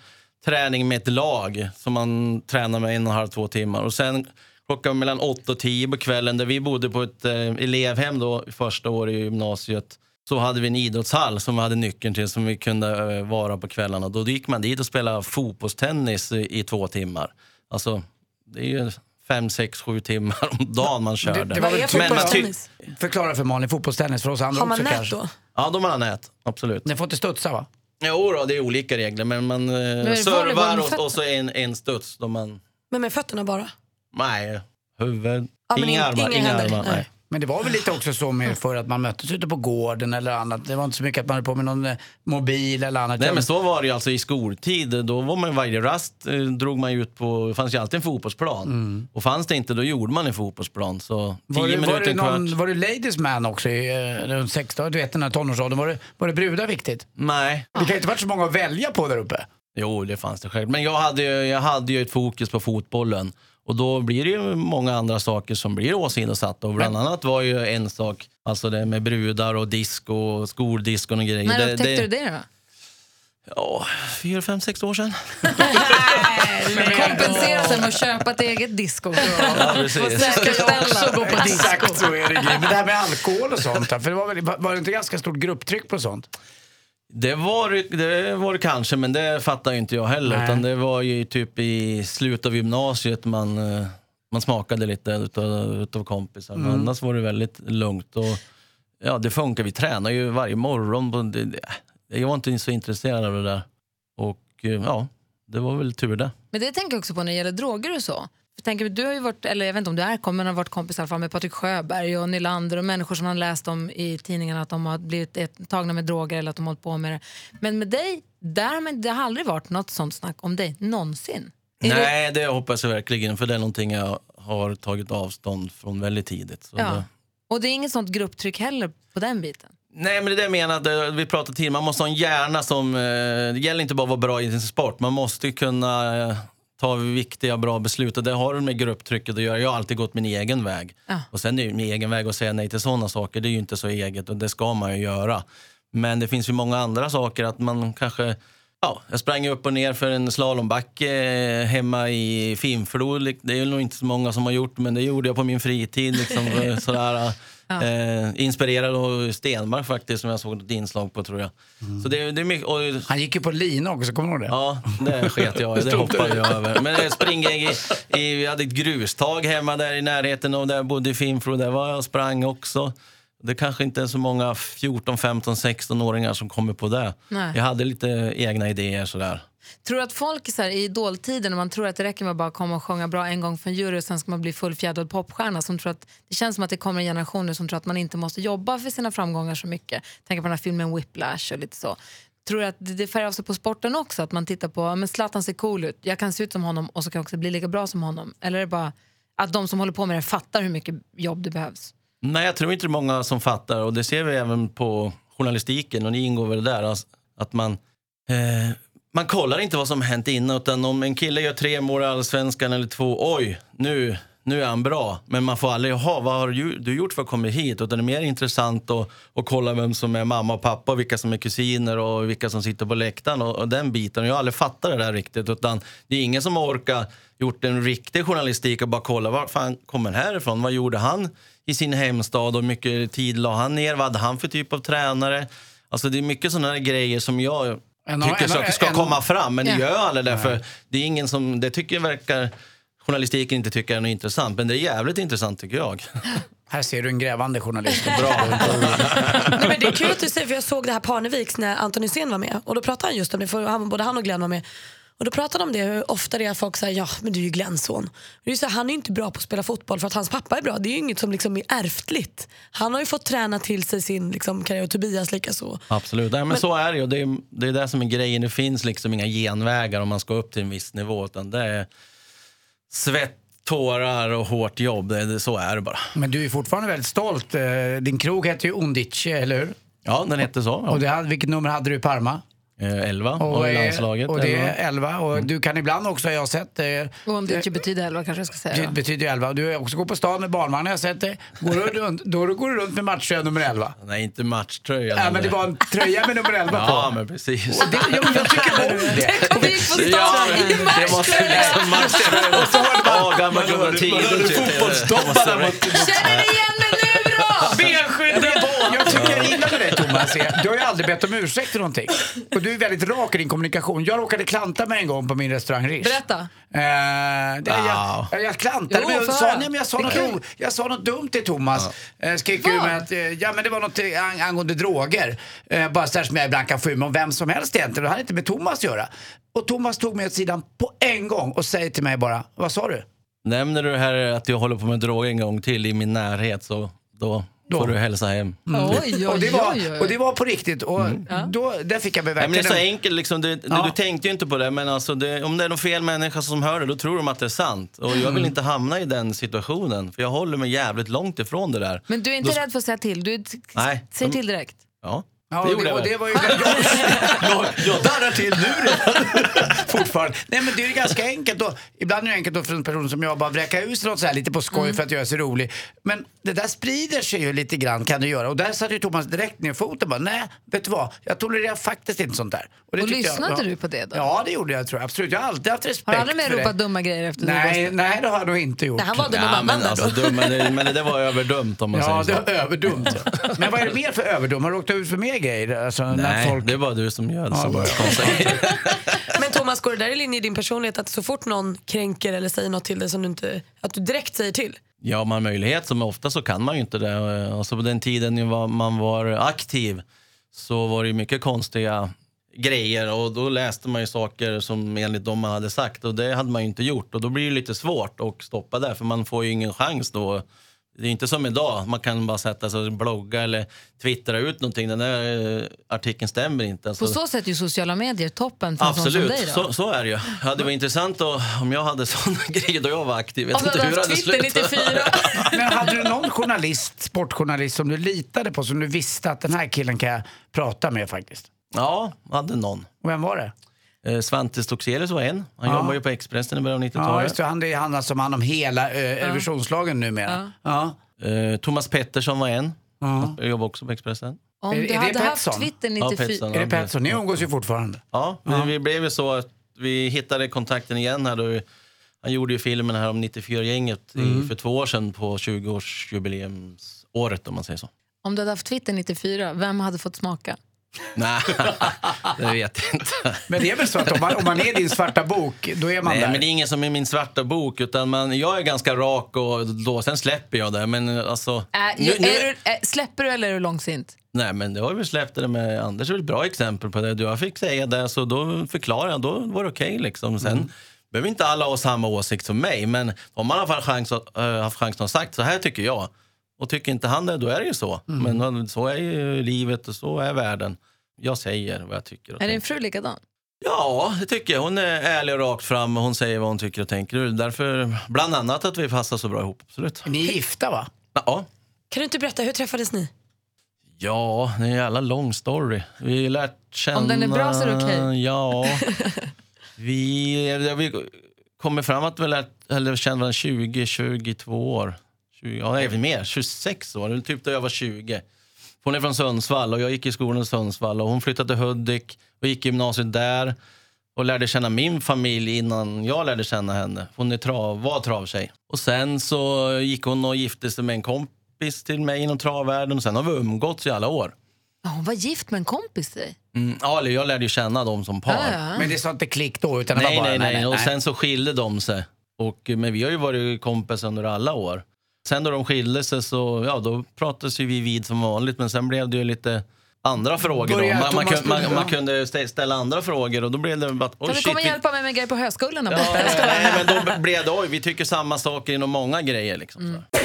träning med ett lag som man tränade med en och en halv, två timmar. Och sen klockan mellan 8 och 10 på kvällen, där vi bodde på ett eh, elevhem då, första året i gymnasiet, så hade vi en idrottshall som vi hade nyckeln till som vi kunde eh, vara på kvällarna. Då gick man dit och spelade fotbollstennis i, i två timmar. Alltså, det är ju fem, sex, sju timmar om dagen man kör Det- det. var väl typ- Men man fotbollstennis? Förklara för Malin, fotbollstennis för oss andra Har man också nät kanske. då? Ja, de har nät. Absolut. Den får inte studsa va? Jo då, det är olika regler, men man eh, volleyboll servar och, och så en, en studs. Då man, Men med fötterna bara? nej, huvud, Ja, men inga in- armar. inga Inga händer. armar Nej. nej. Men det var väl lite också så med för att man möttes ute på gården eller annat. Det var inte så mycket att man höll på med någon eh, mobil eller annat. Nej men så var det ju alltså i skoltid. Då var man varje rast eh, drog man ut på, det fanns ju alltid en fotbollsplan. Och fanns det inte då gjorde man en fotbollsplan. Så tio var, det, var, minuter, det en kvart. någon, var det ladies man också i eh, runt 16, du vet den här tonårsåldern? Var det, var det brudar viktigt? Nej. Det kan ju inte varit så många att välja på där uppe. Jo, det fanns det själv. Men jag hade, jag hade ju ett fokus på fotbollen. Och då blir det ju många andra saker som blir åsidosatta. Och bland annat var ju en sak, alltså det med brudar och disco, skoldiskon och grejer. När det, upptäckte du det då? Ja, fyra, fem, sex år sedan. Kompensera sig med att köpa ett eget disco. Ja, precis. Säkerställa. gå på Exakt så är det. Men det här med alkohol och sånt, för det var, väl, var det inte ganska stort grupptryck på sånt? Det var, det- var det kanske, men det fattar ju inte jag heller. Nej. Utan det var ju typ i slutet av gymnasiet man, eh, man smakade lite utav, utav kompisar. Men annars var det väldigt lugnt. Och, ja, det funkar. Vi tränar ju varje morgon. jag var inte så intresserad av det där. Och eh, ja, det var väl tur det. Men det tänker jag också på när det gäller droger och så. Tänker, du har ju varit, eller jag vet inte om du är kom, men har varit kompis i fall med Patrik Sjöberg och Nylander och människor som man läst om i tidningarna att de har blivit tagna med droger eller att de har hållit på med det. Men med dig, där, men det har aldrig varit något sånt snack om dig, någonsin. Är det- Nej, det hoppas jag verkligen. För det är någonting jag har tagit avstånd från väldigt tidigt. Ja. det, Och det är inget sånt grupptryck heller på den biten. Nej, men det är det jag menar. Det- Vi pratade tidigare, man måste ha en hjärna som... eh, Det gäller inte bara att vara bra i sin sport. Man måste kunna eh, ta viktiga, bra beslut. Och det har med grupptrycket att göra. Jag har alltid gått min egen väg. Ja. Och sen är ju min egen väg att säga nej till sådana saker, det är ju inte så eget och det ska man ju göra. Men det finns ju många andra saker att man kanske... Ja, jag sprang upp och ner för en slalombacke eh, hemma i Finnflo. Det är nog inte så många som har gjort men det gjorde jag på min fritid. Liksom, eh, eh, inspirerad av Stenmark faktiskt som jag såg ett inslag på tror jag. Så det, det är mycket, och, Han gick ju på lina också, kommer du ihåg det? Ja, det sket jag. Det hoppade jag över. Men jag springer i, i, vi hade ett grustag hemma där i närheten och där jag bodde i Finfro. Där var jag sprang också. Det kanske inte är så många 14, 15, 16-åringar som kommer på det. Nej. Jag hade lite egna idéer sådär. Tror du att folk så här, i idoltiden, när man tror att det räcker med att bara komma och sjunga bra en gång för en jury och sen ska man bli fullfjädrad popstjärna, som tror att, det känns som att det kommer en generation nu som tror att man inte måste jobba för sina framgångar så mycket. Tänk på den här filmen Whiplash och lite så. Tror du att det färgar av sig på sporten också? Att man tittar på, men Zlatan ser cool ut, jag kan se ut som honom och så kan jag också bli lika bra som honom. Eller är det bara att de som håller på med det fattar hur mycket jobb det behövs? Nej, jag tror inte det är många som fattar och det ser vi även på journalistiken och ni ingår väl där. alltså, Att man, eh, man kollar inte vad som hänt innan utan om en kille gör tre mål i Allsvenskan eller två, oj, nu, nu är han bra. Men man får aldrig, jaha, vad har du, du gjort för att komma hit? Utan det är mer intressant att, att kolla vem som är mamma och pappa, och vilka som är kusiner och vilka som sitter på läktaren och, och den biten. Jag har aldrig fattat det där riktigt utan det är ingen som har orkat gjort en riktig journalistik och bara kolla var fan kommer den här ifrån? Vad gjorde han i sin hemstad och hur mycket tid la han ner? Vad hade han för typ av tränare? Alltså det är mycket sådana grejer som jag en tycker en av- ska, ska en- komma fram, men det Ja. gör aldrig det. För det är ingen som, det tycker jag verkar journalistiken inte tycker är något intressant, men det är jävligt intressant tycker jag. Här ser du en grävande journalist. Bra. Nej, men det är kul att du säger, för jag såg det här Parneviks när Anton Hysén var med. Och då pratade han just om det, för han, både han och Glenn var med. Och då pratade de om det, hur ofta det är att folk säger ja men du är ju Glenns son. Det är så här, han är ju inte bra på att spela fotboll för att hans pappa är bra. Det är ju inget som liksom är ärftligt. Han har ju fått träna till sig sin liksom, karriär och Tobias likaså. Absolut, Nej, men, så är det ju. Det är, det är det som är grejen. Det finns liksom inga genvägar om man ska upp till en viss nivå. Utan det är svett, tårar och hårt jobb. Det, så är det bara. Men du är fortfarande väldigt stolt. Eh, Din krog heter ju Ondice, eller hur? Ja, den hette så. Och det, hade- vilket nummer hade du i Parma? Eh, 11 och, i eh, landslaget. Och det 11. är 11. Och du kan ibland också, jag har sett, eh, Och om det inte betyder elva kanske jag ska säga. det betyder ju 11. Du har också gått på stan med barnvagn, jag har sett det. Går du runt, då går du runt med matchtröja nummer 11. Nej, inte matchtröja. Ja, men det var en tröja med nummer 11 på. Ja, men precis. Och det, ja, men jag tycker om det. Och vi gick på Ja, stan i det måste liksom matchtröja. Och så har bara gamla goda tider. Fotbollsdobbarna mot... Känner ni du har ju aldrig bett om ursäkt för någonting. Och du är väldigt rak i din kommunikation. Jag råkade klanta mig en gång på min restaurang Rish. Berätta. Eh, det, jag, jag, jag klantade Jo, mig och sa, nej, men jag, sa Det något, o- jag sa något dumt till Thomas. Eh, skrek ur mig att, eh, ja men det var något eh, ang angående droger. Eh, bara sådär som jag ibland kan få ur mig om vem som helst egentligen. Det hade inte med Thomas att göra. Och Thomas tog mig åt sidan på en gång och säger till mig bara, vad sa du? Nämner du här att jag håller på med droger en gång till i min närhet så då, Då. får du hälsa hem. Oj, oj, och, det var, och det var på riktigt. Och då, där fick jag mig Nej, men det verkligen... är så enkelt, liksom, det, Ja. du tänkte ju inte på det, men alltså det, om det är någon fel människa som hör det, då tror de att det är sant. Och jag vill inte hamna i den situationen, för jag håller mig jävligt långt ifrån det där. Men du är inte Då- rädd för att säga till? Du Nej. säger till direkt? Ja, Ja, det och gjorde det, och det var ju... jag, jag darrar till nu redan. Fortfarande. Nej men det är ju ganska enkelt då. Ibland är det enkelt då för en person som jag bara vräka ut något så här lite på skoj för att göra sig rolig. Men det där sprider sig ju lite grann kan det göra. Och där satte ju Thomas direkt ner foten och bara, nej, vet du vad? Jag tolererar faktiskt inte sånt där. det Och tyckte lyssnade jag, du på det då? Ja, det gjorde jag tror jag. Absolut. Jag har alltid haft respekt Har du aldrig mer det. ropat dumma grejer efter Nej, du nej, det har jag nog inte gjort. Nej, han valde någon Ja, men, alltså, dum, men, det, men det var överdumt om man Ja, det säger så. var överdumt. Men vad är det mer för överdom? Har du åkt ut för mer grejer? Alltså, när Nej, folk... det är bara du som gör det. Ja, bara-. Men Thomas, går det där i linje i din personlighet att så fort någon kränker eller säger något till dig som du inte, att du direkt säger till? Ja, man har möjlighet, som ofta så kan man ju inte det. Alltså på den tiden var- man var aktiv så var det ju mycket konstiga grejer och då läste man ju saker som enligt dem man hade sagt och det hade man ju inte gjort och då blir det lite svårt att stoppa det för man får ju ingen chans då. Det är inte som idag, man kan bara sätta sig och blogga eller twittra ut någonting. Den där eh, artikeln stämmer inte. Alltså, På så sätt är ju sociala medier toppen för en sån som Absolut, dig. Då. så, så är det ju. Ja, det var intressant då, om jag hade såna grejer då jag var aktiv. Jag vet inte hur det hade Twitter slutat. 94. Men hade du någon journalist, sportjournalist som du litade på, som du visste att den här killen kan jag prata med faktiskt? Ja, hade någon. Och vem var det? Eh, Svante Stockselius var en. Han Ja. jobbar ju på Expressen i början av Ja, 90-talet. just det. Han, det är han som har hand om hela uh, Eurovisionslagen numera. Ja. Eh, Thomas Pettersson var en. Ja. Jag jobbar också på Expressen. Om Är- du är det hade haft Pettersson? Twitter Ja, 94... Pettersson, Är det ja, Pettersson? Ni umgås ju fortfarande. Ja, vi, vi blev ju så att vi hittade kontakten igen här då. vi- Han gjorde ju filmen här om 94-gänget i- för två år sedan på 20-årsjubileumsåret om man säger så. Om du hade haft Twitter 94, vem hade fått smaka? Nej, det vet jag inte. Men det är väl så att om man, om man är din svarta bok, då är man Nej, där? men det är ingen som är min svarta bok. Utan man, jag är ganska rak och då, sen släpper jag det. Men alltså... Äh, nu- nu- är du, äh, släpper du eller är du långsint? Nej, men det har vi släppt det med Anders är ett bra exempel på det. Du jag fick säga det, så då förklarade jag. Då var det okej liksom. Sen behöver inte alla ha samma åsikt som mig, men om man har haft chans att, äh, chansen att sagt så här tycker jag. Och tycker inte han det, då är det ju så. Men så är ju livet och så är världen. Jag säger vad jag tycker och Är din fru likadan? Ja, det tycker jag. Hon är ärlig och rakt fram och hon säger vad hon tycker och tänker. Därför bland annat att vi passar så bra ihop. Absolut. Ni är gifta va? Ja. Kan du inte berätta, hur träffades ni? Ja, det är en jävla lång story. Vi har lärt känna... Om den är bra så är det okej. Ja. vi, vi kommer fram att vi lärt, eller kände varandra 20, 22 år. 20, ja, även mer. 26 år, typ då jag var 20. Hon är från Sundsvall och jag gick i skolan i Sundsvall och hon flyttade till Hudik och gick i gymnasiet där och lärde känna min familj innan jag lärde känna henne. Hon är trav, var travtjej. Och sen så gick hon och gifte sig med en kompis till mig inom travvärlden och sen har vi umgåtts i alla år. Ja, hon var gift med en kompis till dig. Mm, ja, eller jag lärde ju känna dem som par. Ja, ja. Men det sa inte klick då? Utan det Nej, var bara, nej, nej, Och sen så skilde de sig. Och, men vi har ju varit kompisar under alla år. Sen då de skilde sig så ja, då pratades ju vi vid som vanligt. Men sen blev det ju lite andra frågor. Då. Börjar Man, man, kunde, man, man kunde stä- ställa andra frågor och då blev det bara... Kan Oh, du shit, komma och vi, hjälpa mig med en grej på där ja, nej, men då blev det, oj, vi tycker samma saker inom många grejer. Liksom, Mm. så.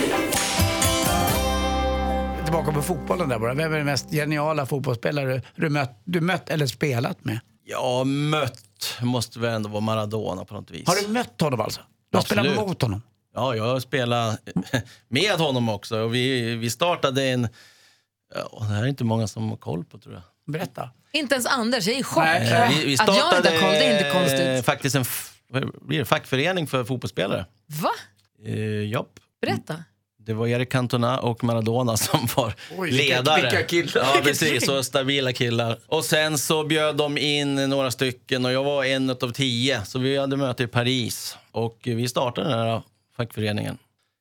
Tillbaka på fotbollen där bara. Vem är den mest geniala fotbollsspelare du mött, du mött eller spelat med? Ja, mött måste väl ändå vara Maradona på något vis. Har du mött honom alltså? Du har Absolut. spelat mot honom? Ja, jag har spelat med honom också. Och vi, vi startade en... Ja, det här är inte många som har koll på, tror jag. Berätta. Inte ens Anders, jag är i chock. Nej, Eh, Vi, vi Att jag startade inte har koll, det är inte eh, konstigt. faktiskt en blir det, fackförening för fotbollsspelare. Va? Eh, japp. Berätta. Det var Erik Cantona och Maradona som var Oj, ledare. vilka killar. Ja, precis. Så stabila killar. Och sen så bjöd de in några stycken och jag var en av tio. Så vi hade möte i Paris och vi startade den här fackföreningen.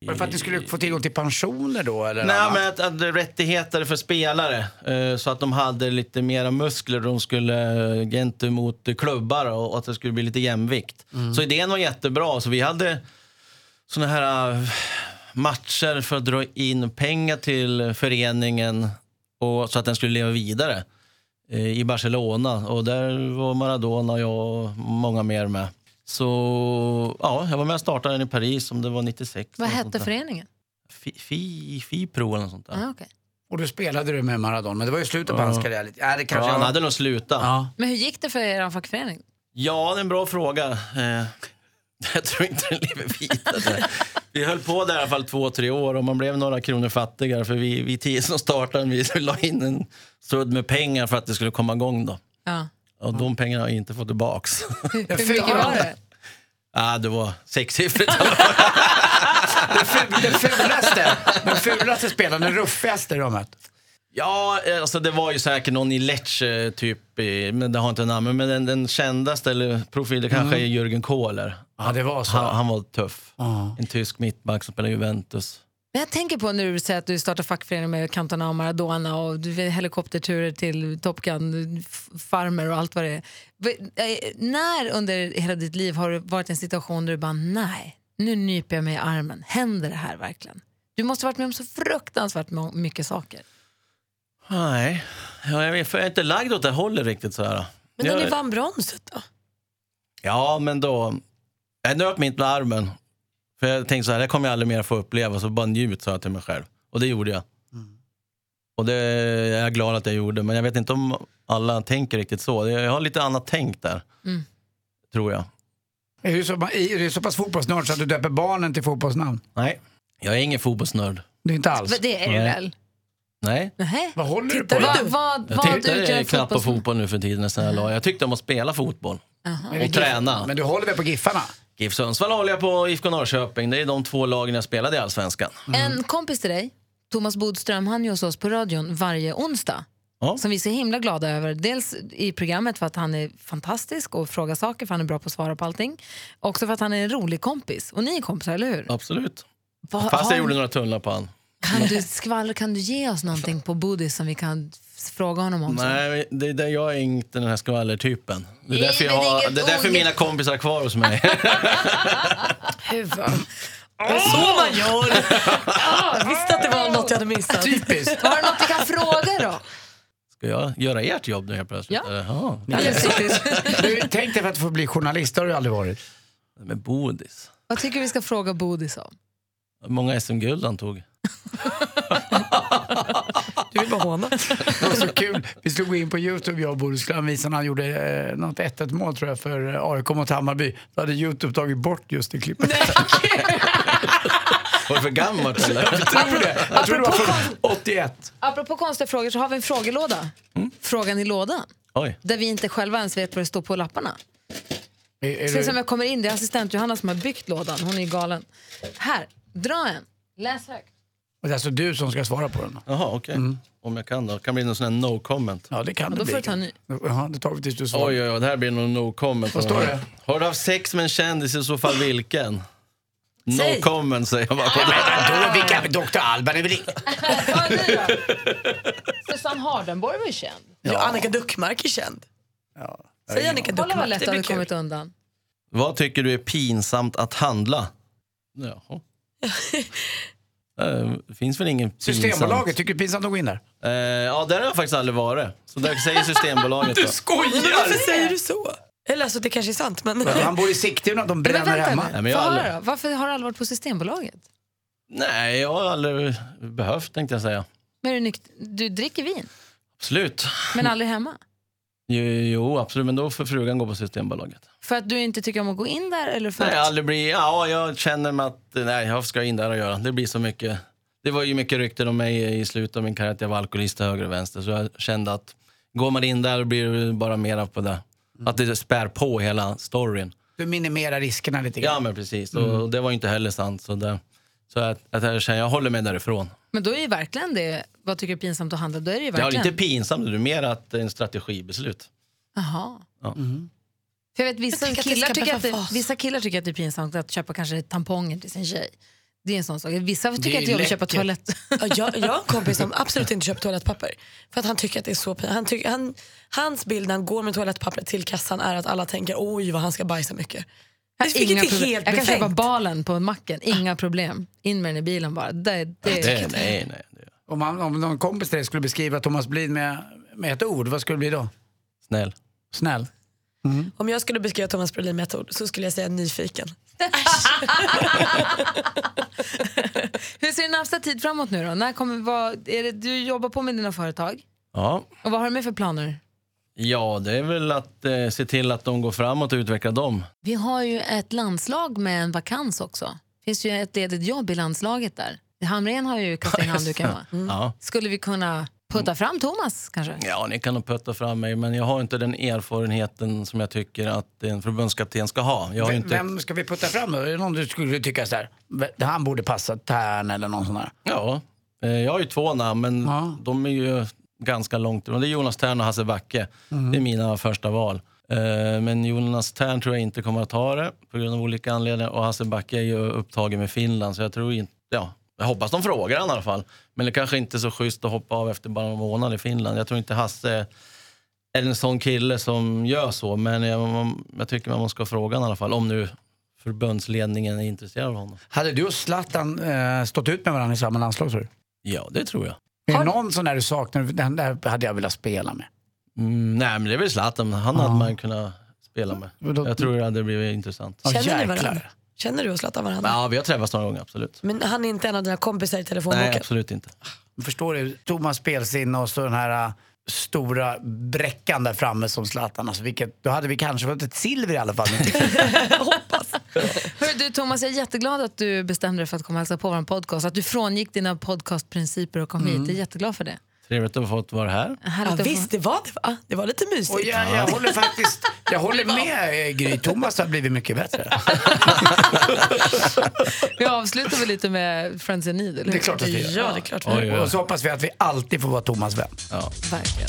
Var det för att ni skulle få tillgång till pensioner då? Eller Nej, annat? men att, att rättigheter för spelare. Eh, så att de hade lite mera muskler. De skulle eh, gentemot klubbar och att det skulle bli lite jämvikt. Så idén var jättebra. Så vi hade såna här eh, matcher för att dra in pengar till föreningen och så att den skulle leva vidare eh, i Barcelona. Och där var Maradona och jag och många mer med. Så ja, jag var med och startade den i Paris om det var 96. Vad hette föreningen? Fi, fi, Fipro eller något sånt där. Ah, okej. Och då spelade du med Maradona, men det var ju slutet på hans karriär. lite. Ja, det kanske Ja, han var- hade nog slutat. Ja. Ja. Men hur gick det för er fackförening? det är en bra fråga. Eh, jag tror inte den lever vidare. Vi höll på där i alla fall två, tre år och man blev några kronor fattigare för vi, vi tio som startade vi la in en sudd med pengar för att det skulle komma igång då. Ja. Och de pengarna har jag inte fått tillbaks. Hur, mycket var det? ah, det var sexsiffrigt. Ful- Den fulaste, den fulaste spelaren, den ruffigaste mött? Ja, eh, alltså det var ju säkert någon i Lecce typ, i- men det har inte namn. Men den, den kändaste eller profilen kanske är Jürgen Kohler. Ja, det var så. Han, han var tuff. Ja. En tysk mittback som spelar i Juventus. Men jag tänker på när du säger att du startar fackförening med Cantona och Maradona och du vet, helikopterturer till Top Gun, Farmer och allt vad det är. Eh, När under hela ditt liv har du varit i en situation där du bara nej, nu nyper jag mig i armen. Händer det här verkligen? Du måste ha varit med om så fruktansvärt mycket saker. Nej, ja, jag, jag är inte lagd åt det hållet riktigt så här. Men när Ja. ni vann bronset då? Ja, men då... Jag nöp mig inte med armen. För jag tänkte så här, det kommer jag aldrig mer få uppleva. Så bara njut, sa jag till mig själv. Och det gjorde jag. Och det är jag glad att jag gjorde. Men jag vet inte om alla tänker riktigt så. Jag har lite annat tänk där. Tror jag. Är du så, är du så pass fotbollsnörd så att du döper barnen till fotbollsnamn? Nej, jag är ingen fotbollsnörd. Det är inte alls. Det är Nej. väl? Nej. Nähä. Vad håller du på? Vad, vad, Jag vad tittar utgör knappt på fotboll nu för tiden nästan jag. Jag tyckte om att spela fotboll. Och träna. Men du håller väl på Giffarna? GIF Sundsvall håller jag på, IFK Norrköping. Det är de två lagen jag spelade i Allsvenskan. En kompis till dig, Thomas Bodström, han är hos oss på radion varje onsdag. Ja. Som vi är så himla glada över. Dels i programmet för att han är fantastisk och frågar saker för han är bra på att svara på allting. Också för att han är en rolig kompis. Och ni är kompisar, eller hur? Absolut. Vad- Fast har- jag gjorde några tunnlar på han. kan, du skvallra, kan du ge oss någonting på Bodis som vi kan fråga honom om? sen? Nej, det är där jag är inte den här skvallertypen. Det är därför, jag men har, det är därför mina kompisar är kvar hos mig. Huvud. Det är så man gör. Ja, jag visste att det var något jag hade missat. Typiskt. Har du något vi kan fråga då? Ska jag göra ert jobb nu helt plötsligt? Ja. Jaha. Du, tänk dig för att få bli journalist, det har du aldrig varit. Med Bodis. Vad tycker du vi ska fråga Bodis om? Hur många SM-guld han tog. Du vill bara håna. Det var så kul. Vi skulle gå in på Youtube, jag och Boris, skulle visa när han gjorde eh, något 1-1 mål tror jag för eh, AIK mot Hammarby. Då hade Youtube tagit bort just det klippet. Var det för gammalt eller? Jag tror det. Jag tror det var från 81. Apropå konstiga frågor så har vi en frågelåda. Frågan i lådan. Oj. Där vi inte själva ens vet vad det står på lapparna. Är, är Ska vi se om det, jag kommer in. Det är assistent Johanna som har byggt lådan. Hon är ju galen. Här, dra en. Läs högt. Det är alltså du som ska svara på den? Jaha, okej. Om jag kan då. kan bli någon sån här no comment. Ja, det kan Ja, det då bli. får du ta en ny. Jaha, det tar vi tills du svarar. Oj, oj, oj, det här blir någon no comment. Vad står det? Har du haft sex med en kändis i så fall vilken? No Säg. comment säger jag bara på det. Då, vilka, Dr. Alban är väl ing- Ja, ny då. Susanne Hardenborg var ju känd. Ja, Annika Duckmark är känd. Ja. Säg Annika Kolla vad Duckmark, lätt det hade blir kul. kommit undan. Vad tycker du är pinsamt att handla? Jaha. Eh, Det finns väl ingen pinsamt? Systembolaget, tycker du pinsamt att gå in där? Eh, ja, där har jag faktiskt aldrig varit. Så där säger Systembolaget. Men skojar! varför säger du så? Eller alltså det kanske är sant men... Han bor i Sigtuna, de Men bränner vänta hemma. Nej, men jag har höra. Varför har du aldrig varit på Systembolaget? Nej, jag har aldrig behövt tänkte jag säga. Men är du, nykt- du dricker vin, Absolut. men aldrig hemma? Jo, jo, absolut. Men då får frugan gå på Systembolaget. För att du inte tycker om att gå in där? Eller för Nej, att... aldrig bli, ja, jag känner mig att nej, jag ska in där och göra. Det blir så mycket. Det var ju mycket rykten om mig i slutet av min karriär att jag var alkoholist till höger och vänster. Så jag kände att går man in där blir det bara mera på det. Att det spär på hela storyn. Du minimerar riskerna lite Ja grann. men precis. Och det var ju inte heller sant. Så, det, så att, att jag, känner, jag håller mig därifrån. Men då är ju verkligen det, vad tycker du är pinsamt att handla? Då är det ju Det är verkligen... lite pinsamt, det är mer att det är en strategibeslut. Jaha. Ja. För jag vet, vissa, Jag tycker att det killar ska tycker att det, vissa killar tycker att det är pinsamt att köpa kanske tamponger till sin tjej. Det är en sån sak. Vissa tycker är att det är jobbigt att köpa toalett. Ja, jag, jag har en kompis som absolut inte köper toalettpapper. För att han tycker att det är så han tycker, han, Hans bild när han går med toalettpappret till kassan är att alla tänker oj vad han ska bajsa mycket. Det Inga vilket är problem. helt jag kan köpa balen på macken, inga problem. In med den i bilen bara. Det, det, Det, nej, nej. Om, man, om någon kompis till dig skulle beskriva Thomas Blin med, med ett ord, vad skulle det bli då? snäll. Snäll? Om jag skulle beskriva Thomas Brolin med ett ord så skulle jag säga nyfiken. Hur ser din närmsta tid framåt nu då? När kommer, vad, är det, du jobbar på med dina företag. Ja. Och vad har du med för planer? Ja, det är väl att eh, se till att de går framåt och utveckla dem. Vi har ju ett landslag med en vakans också. finns ju ett ledigt jobb i landslaget där. Hamrén har ju kastat in handduken va? Ja. Skulle vi kunna putta fram Thomas kanske? ja, ni kan nog putta fram mig, men jag har inte den erfarenheten som jag tycker att en förbundskapten ska ha. Jag har inte... vem ska vi putta fram då? Är det någon du skulle tycka så här, "Ve- han borde passa Tern eller någon sån där? Ja, eh, jag har ju två namn, men Ja. de är ju ganska långt. Det är Jonas Tern och Hasse Backe. Det är mina första val. Eh, Men Jonas Tern tror jag inte kommer att ta det på grund av olika anledningar. Och Hasse Backe är ju upptagen med Finland, så jag tror inte... Ja, jag hoppas de frågar han i alla fall. Men det kanske inte är så schysst att hoppa av efter bara en månad i Finland. Jag tror inte Hasse är en sån kille som gör så. Men jag, jag tycker man måste fråga honom i alla fall. Om nu förbundsledningen är intresserad av honom. Hade du och Zlatan eh, stått ut med varandra i samma landslag tror du? Ja, det tror jag. Är det någon sån där du saknar, den där hade jag velat spela med? Mm, nej, men det är väl Zlatan. Han hade man kunnat spela med. då- Jag tror det hade blivit intressant. Känner ni jäklar. varandra? Känner du och Zlatan varandra? Ja, vi har träffats några gånger, absolut. Men han är inte en av dina kompisar i Nej, telefonboken? absolut inte. Förstår du? Thomas spelsinne och så den här äh, stora bräckan där framme som Zlatan. Alltså, vilket, då hade vi kanske fått ett silver i alla fall. Hör du Thomas, jag är jätteglad att du bestämde dig för att komma och hälsa på vår podcast. Att du frångick dina podcastprinciper och kom hit. Jag är jätteglad för det. Trevligt att ha fått vara här. Ja, visst, det var, det, var, det var lite mysigt. Och jag, jag håller faktiskt jag håller med eh, Gry. Thomas har blivit mycket bättre. Vi avslutar väl lite med Friends in Need, eller Det är klart att vi gör. Ja, det är klart. Oj, oj, oj. Och så hoppas vi att vi alltid får vara Thomas vän. Ja. Verkligen.